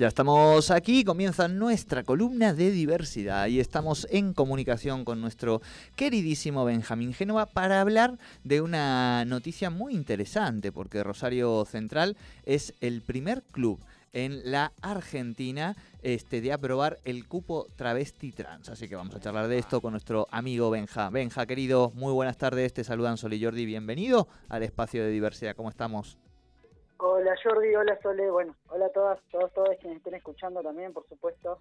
Ya estamos aquí, comienza nuestra columna de diversidad y estamos en comunicación con nuestro queridísimo Benjamín Génova para hablar de una noticia muy interesante, porque Rosario Central es el primer club en la Argentina este, de aprobar el cupo travesti trans. Así que vamos a charlar de esto con nuestro amigo Benja. Benja, querido, muy buenas tardes, te saludan Sol y Jordi, bienvenido al espacio de diversidad, ¿cómo estamos? Hola Jordi, hola Sole, bueno, hola a todas, todos, todos quienes estén escuchando también, por supuesto.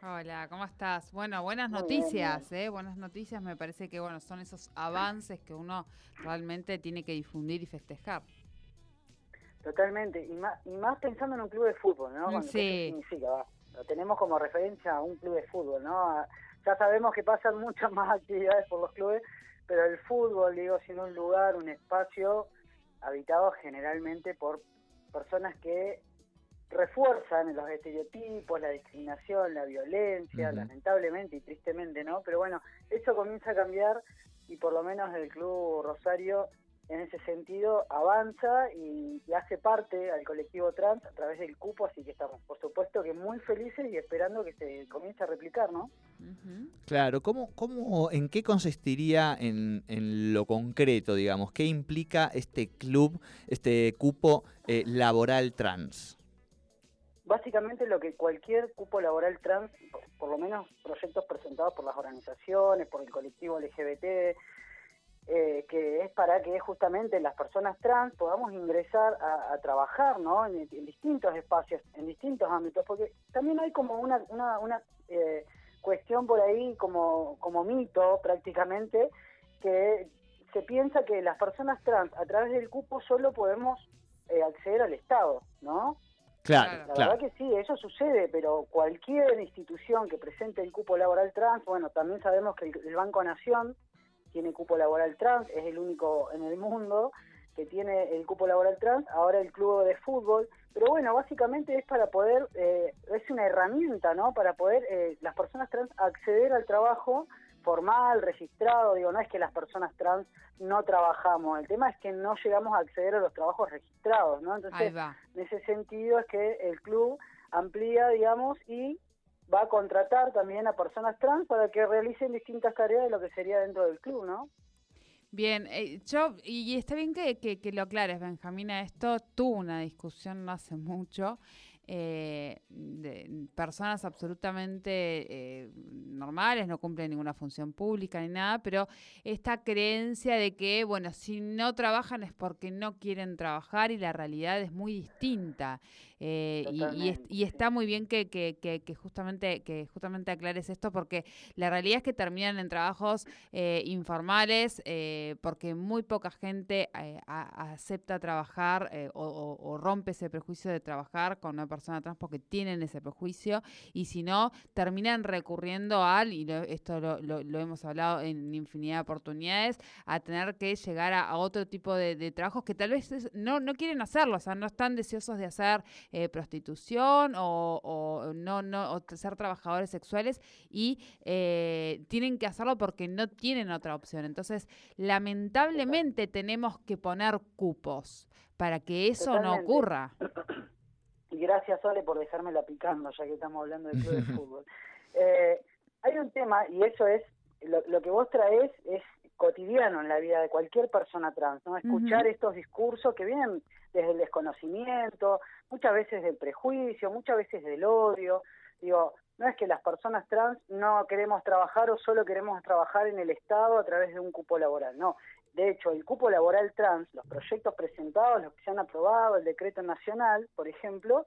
Hola, ¿cómo estás? Bueno, buenas noticias, ¿eh? Buenas noticias, me parece que bueno, son esos avances que uno realmente tiene que difundir y festejar. Totalmente, y más, y más pensando en un club de fútbol, ¿no? sí. ¿Qué significa? Lo tenemos como referencia a un club de fútbol, ¿no? Ya sabemos que pasan muchas más actividades por los clubes, pero el fútbol, digo, siendo un lugar, un espacio habitado generalmente por personas que refuerzan los estereotipos, la discriminación, la violencia, lamentablemente y tristemente, ¿no? Pero bueno, eso comienza a cambiar y por lo menos el Club Rosario en ese sentido avanza y, hace parte al colectivo trans a través del cupo, así que estamos, por supuesto, que muy felices y esperando que se comience a replicar, ¿no? Claro, ¿cómo, cómo, ¿en qué consistiría en, en, lo concreto, digamos? ¿Qué implica este club, este cupo eh, laboral trans? Básicamente lo que cualquier cupo laboral trans, por lo menos proyectos presentados por las organizaciones, por el colectivo LGBT, eh, que es para que justamente las personas trans podamos ingresar a, trabajar ¿no? En, distintos espacios, en distintos ámbitos, porque también hay como una, una, una eh, cuestión por ahí como, como mito prácticamente, que se piensa que las personas trans a través del cupo solo podemos eh, acceder al Estado, ¿no? Claro, la verdad que sí, eso sucede, pero cualquier institución que presente el cupo laboral trans, bueno, también sabemos que el Banco Nación tiene cupo laboral trans, es el único en el mundo que tiene el cupo laboral trans, ahora el club de fútbol, pero bueno, básicamente es para poder, eh, es una herramienta, ¿no? Para poder eh, las personas trans acceder al trabajo formal, registrado, digo, no es que las personas trans no trabajamos, el tema es que no llegamos a acceder a los trabajos registrados, ¿no? Entonces, en ese sentido es que el club amplía, digamos, y va a contratar también a personas trans para que realicen distintas tareas de lo que sería dentro del club, ¿no? Bien, eh, yo, y está bien que, que, que, lo aclares, Benjamina, esto tuvo una discusión no hace mucho eh, de personas absolutamente eh, normales, no cumplen ninguna función pública ni nada, pero esta creencia de que, bueno, si no trabajan es porque no quieren trabajar y la realidad es muy distinta. Eh, y, está muy bien que, que, que, justamente, que justamente aclares esto porque la realidad es que terminan en trabajos informales porque muy poca gente acepta trabajar o, o, rompe ese prejuicio de trabajar con una persona persona trans porque tienen ese prejuicio y si no, terminan recurriendo al, y esto lo, lo, hemos hablado en infinidad de oportunidades, a tener que llegar a, otro tipo de, trabajos que tal vez no, no quieren hacerlo, o sea, no están deseosos de hacer eh, prostitución o, no, no ser trabajadores sexuales y eh, tienen que hacerlo porque no tienen otra opción. Entonces, lamentablemente tenemos que poner cupos para que eso no ocurra. gracias Sole por dejármela picando, ya que estamos hablando del club de fútbol. Eh, hay un tema, y eso es, lo, que vos traes es cotidiano en la vida de cualquier persona trans, ¿no? Escuchar estos discursos que vienen desde el desconocimiento, muchas veces del prejuicio, muchas veces del odio. Digo, no es que las personas trans no queremos trabajar o solo queremos trabajar en el Estado a través de un cupo laboral, no. De hecho, el cupo laboral trans, los proyectos presentados, los que se han aprobado, el decreto nacional, por ejemplo,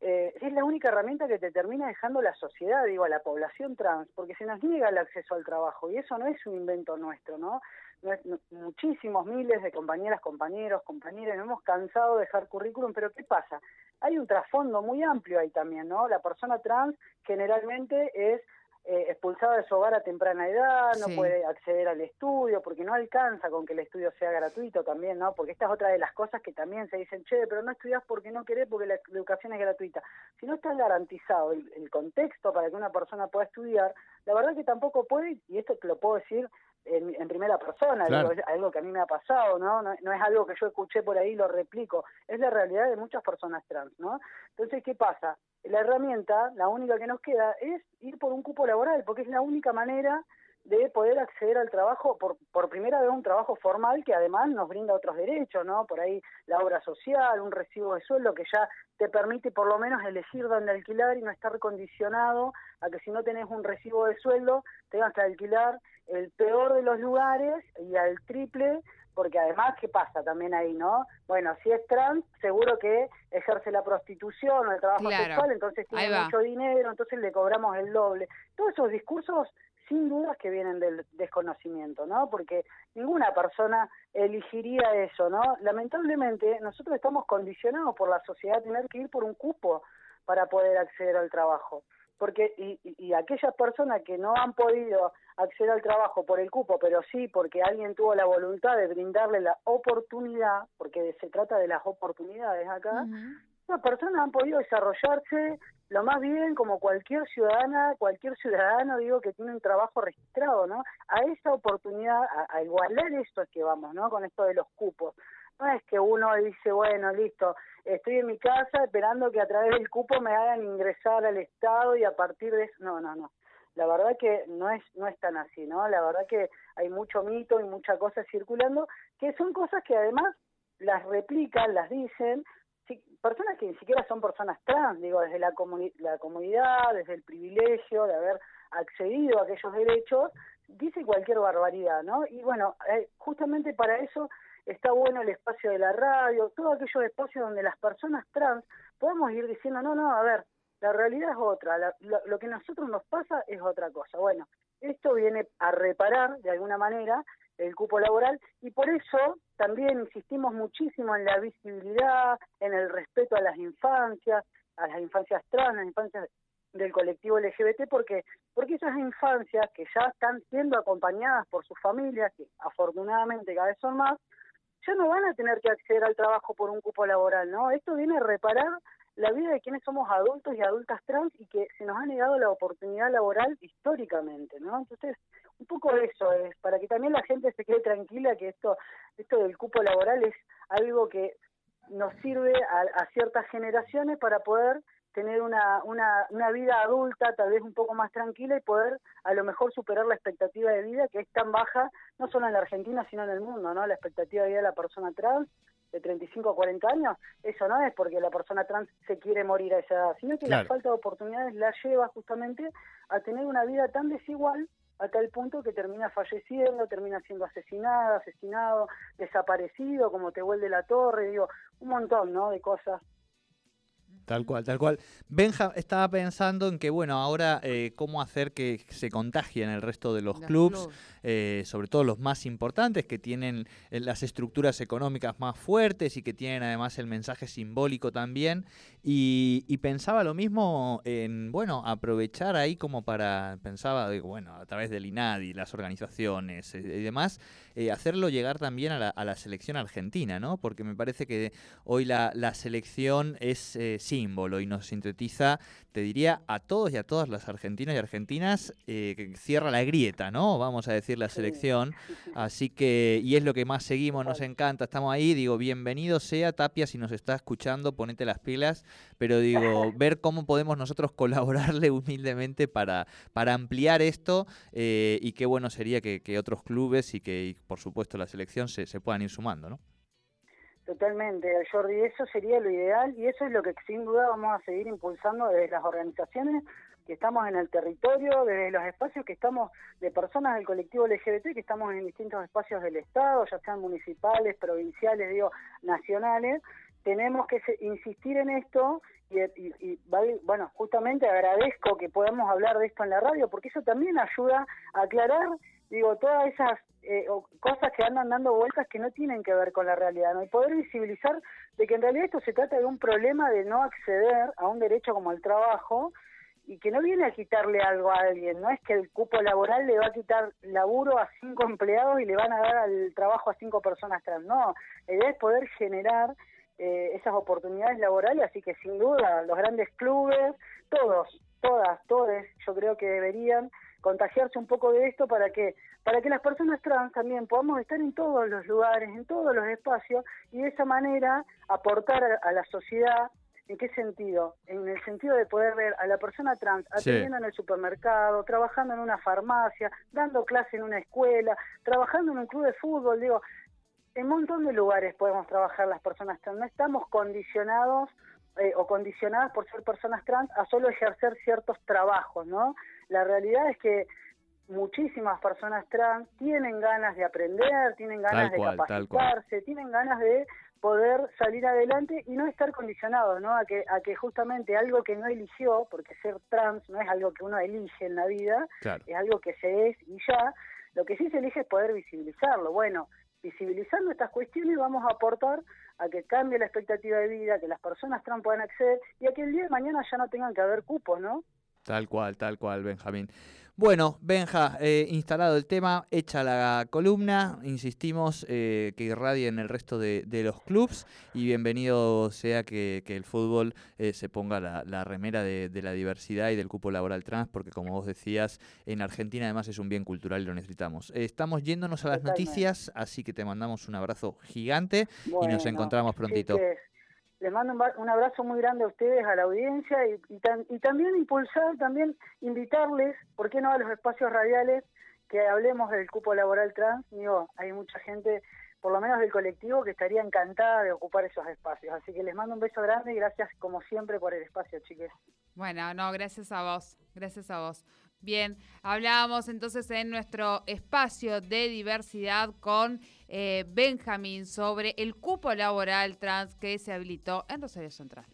eh, es la única herramienta que te termina dejando la sociedad, digo, a la población trans, porque se nos niega el acceso al trabajo y eso no es un invento nuestro, ¿no? muchísimos miles de compañeras, compañeros, compañeras, nos hemos cansado de dejar currículum, pero ¿qué pasa? Hay un trasfondo muy amplio ahí también, ¿no? La persona trans generalmente es eh, expulsada de su hogar a temprana edad, no puede acceder al estudio porque no alcanza con que el estudio sea gratuito también, ¿no? Porque esta es otra de las cosas que también se dicen, che, pero no estudias porque no querés, porque la educación es gratuita. Si no está garantizado el, contexto para que una persona pueda estudiar, la verdad que tampoco puede, y esto te lo puedo decir en, primera persona, algo que a mí me ha pasado, ¿no? ¿no? es algo que yo escuché por ahí y lo replico, es la realidad de muchas personas trans, ¿no? Entonces, ¿qué pasa? La herramienta, la única que nos queda, es ir por un cupo laboral, porque es la única manera de poder acceder al trabajo, por, por primera vez un trabajo formal que además nos brinda otros derechos, ¿no? Por ahí la obra social, un recibo de sueldo que ya te permite por lo menos elegir dónde alquilar y no estar condicionado a que si no tenés un recibo de sueldo tengas que alquilar el peor de los lugares y al triple porque además, ¿qué pasa también ahí, no? Bueno, si es trans, seguro que ejerce la prostitución o el trabajo sexual, entonces tiene mucho dinero, entonces le cobramos el doble. Todos esos discursos sin dudas que vienen del desconocimiento, ¿no? Porque ninguna persona elegiría eso, ¿no? Lamentablemente nosotros estamos condicionados por la sociedad a tener que ir por un cupo para poder acceder al trabajo. Porque y, y aquellas personas que no han podido acceder al trabajo por el cupo, pero sí porque alguien tuvo la voluntad de brindarle la oportunidad, porque se trata de las oportunidades acá, las personas han podido desarrollarse lo más bien como cualquier ciudadana, cualquier ciudadano, digo, que tiene un trabajo registrado, ¿no? A esa oportunidad, a, igualar esto es que vamos, ¿no? Con esto de los cupos. No es que uno dice, bueno, listo, estoy en mi casa esperando que a través del cupo me hagan ingresar al Estado y a partir de eso, no, no, no. La verdad que no es no es tan así, ¿no? La verdad que hay mucho mito y mucha cosa circulando, que son cosas que además las replican, las dicen, personas que ni siquiera son personas trans, digo, desde la, la comunidad, desde el privilegio de haber accedido a aquellos derechos, dice cualquier barbaridad, ¿no? Y bueno, eh, justamente para eso está bueno el espacio de la radio, todos aquellos espacios donde las personas trans podemos ir diciendo, no, no, a ver, la realidad es otra, lo, que a nosotros nos pasa es otra cosa. Bueno, esto viene a reparar de alguna manera el cupo laboral y por eso también insistimos muchísimo en la visibilidad, en el respeto a las infancias, a las infancias trans, a las infancias del colectivo LGBT, porque porque esas infancias que ya están siendo acompañadas por sus familias, que afortunadamente cada vez son más, ya no van a tener que acceder al trabajo por un cupo laboral, ¿no? Esto viene a reparar la vida de quienes somos adultos y adultas trans y que se nos ha negado la oportunidad laboral históricamente, ¿no? Entonces, un poco eso es, para que también la gente se quede tranquila que esto, esto del cupo laboral es algo que nos sirve a, ciertas generaciones para poder tener una, una, una vida adulta tal vez un poco más tranquila y poder a lo mejor superar la expectativa de vida que es tan baja, no solo en la Argentina, sino en el mundo, ¿no? La expectativa de vida de la persona trans de 35 a 40 años, eso no es porque la persona trans se quiere morir a esa edad, sino que la falta de oportunidades la lleva justamente a tener una vida tan desigual a tal punto que termina falleciendo, termina siendo asesinada, asesinado, desaparecido, como te vuelve la torre, digo, un montón, ¿no? De cosas Tal cual, tal cual. Benja estaba pensando en que, bueno, ahora eh, cómo hacer que se contagien el resto de los, clubs, eh, sobre todo los más importantes, que tienen eh, las estructuras económicas más fuertes y que tienen además el mensaje simbólico también. Y, pensaba lo mismo en, bueno, aprovechar ahí como para, pensaba, bueno, a través del INADI, las organizaciones y demás, hacerlo llegar también a la, selección argentina, ¿no? Porque me parece que hoy la, la selección es símbolo y nos sintetiza, te diría, a todos y a todas las argentinos y argentinas, eh, que cierra la grieta, ¿no? Vamos a decir la selección. Así que, y es lo que más seguimos, nos encanta, estamos ahí, digo, bienvenido sea Tapia si nos está escuchando, ponete las pilas, pero digo, ver cómo podemos nosotros colaborarle humildemente para, para ampliar esto eh, y qué bueno sería que, otros clubes y que, por supuesto, la selección se, se puedan ir sumando, ¿no? Totalmente, Jordi, eso sería lo ideal y eso es lo que sin duda vamos a seguir impulsando desde las organizaciones que estamos en el territorio, desde los espacios que estamos de personas del colectivo LGBT, que estamos en distintos espacios del Estado, ya sean municipales, provinciales, digo, nacionales, tenemos que insistir en esto y, y, bueno, justamente agradezco que podamos hablar de esto en la radio, porque eso también ayuda a aclarar, digo, todas esas eh, cosas que andan dando vueltas que no tienen que ver con la realidad, ¿no? Y poder visibilizar de que en realidad esto se trata de un problema de no acceder a un derecho como el trabajo y que no viene a quitarle algo a alguien, no es que el cupo laboral le va a quitar laburo a cinco empleados y le van a dar al trabajo a cinco personas trans, no, la idea es poder generar eh, esas oportunidades laborales, así que sin duda los grandes clubes, todos, todas, todos, yo creo que deberían contagiarse un poco de esto para que para que las personas trans también podamos estar en todos los lugares, en todos los espacios y de esa manera aportar a, la sociedad ¿En qué sentido? En el sentido de poder ver a la persona trans atendiendo en el supermercado, trabajando en una farmacia, dando clase en una escuela, trabajando en un club de fútbol, digo, en un montón de lugares podemos trabajar las personas trans. No estamos condicionados eh, o condicionadas por ser personas trans a solo ejercer ciertos trabajos, ¿no? La realidad es que muchísimas personas trans tienen ganas de aprender, tienen ganas de capacitarse, tienen ganas de poder salir adelante y no estar condicionados, ¿no? A que, a que justamente algo que no eligió, porque ser trans no es algo que uno elige en la vida, es algo que se es y ya, lo que sí se elige es poder visibilizarlo. Bueno, visibilizando estas cuestiones vamos a aportar a que cambie la expectativa de vida, que las personas trans puedan acceder y a que el día de mañana ya no tengan que haber cupos, ¿no? Tal cual, tal cual, Benjamín. Bueno, Benja, eh, instalado el tema, hecha la columna, insistimos eh, que irradie en el resto de, los clubs y bienvenido sea que, el fútbol eh, se ponga la, remera de, la diversidad y del cupo laboral trans, porque como vos decías, en Argentina además es un bien cultural y lo necesitamos. estamos yéndonos a las noticias, así que te mandamos un abrazo gigante y nos encontramos prontito. Les mando un, abrazo muy grande a ustedes, a la audiencia y, y, también impulsar, también invitarles, ¿por qué no a los espacios radiales que hablemos del cupo laboral trans? Digo, hay mucha gente, por lo menos del colectivo, que estaría encantada de ocupar esos espacios. Así que les mando un beso grande y gracias como siempre por el espacio, chiques. Bueno, no, gracias a vos, gracias a vos. Bien, hablábamos entonces en nuestro espacio de diversidad con eh, Benjamín sobre el cupo laboral trans que se habilitó en Rosario Central.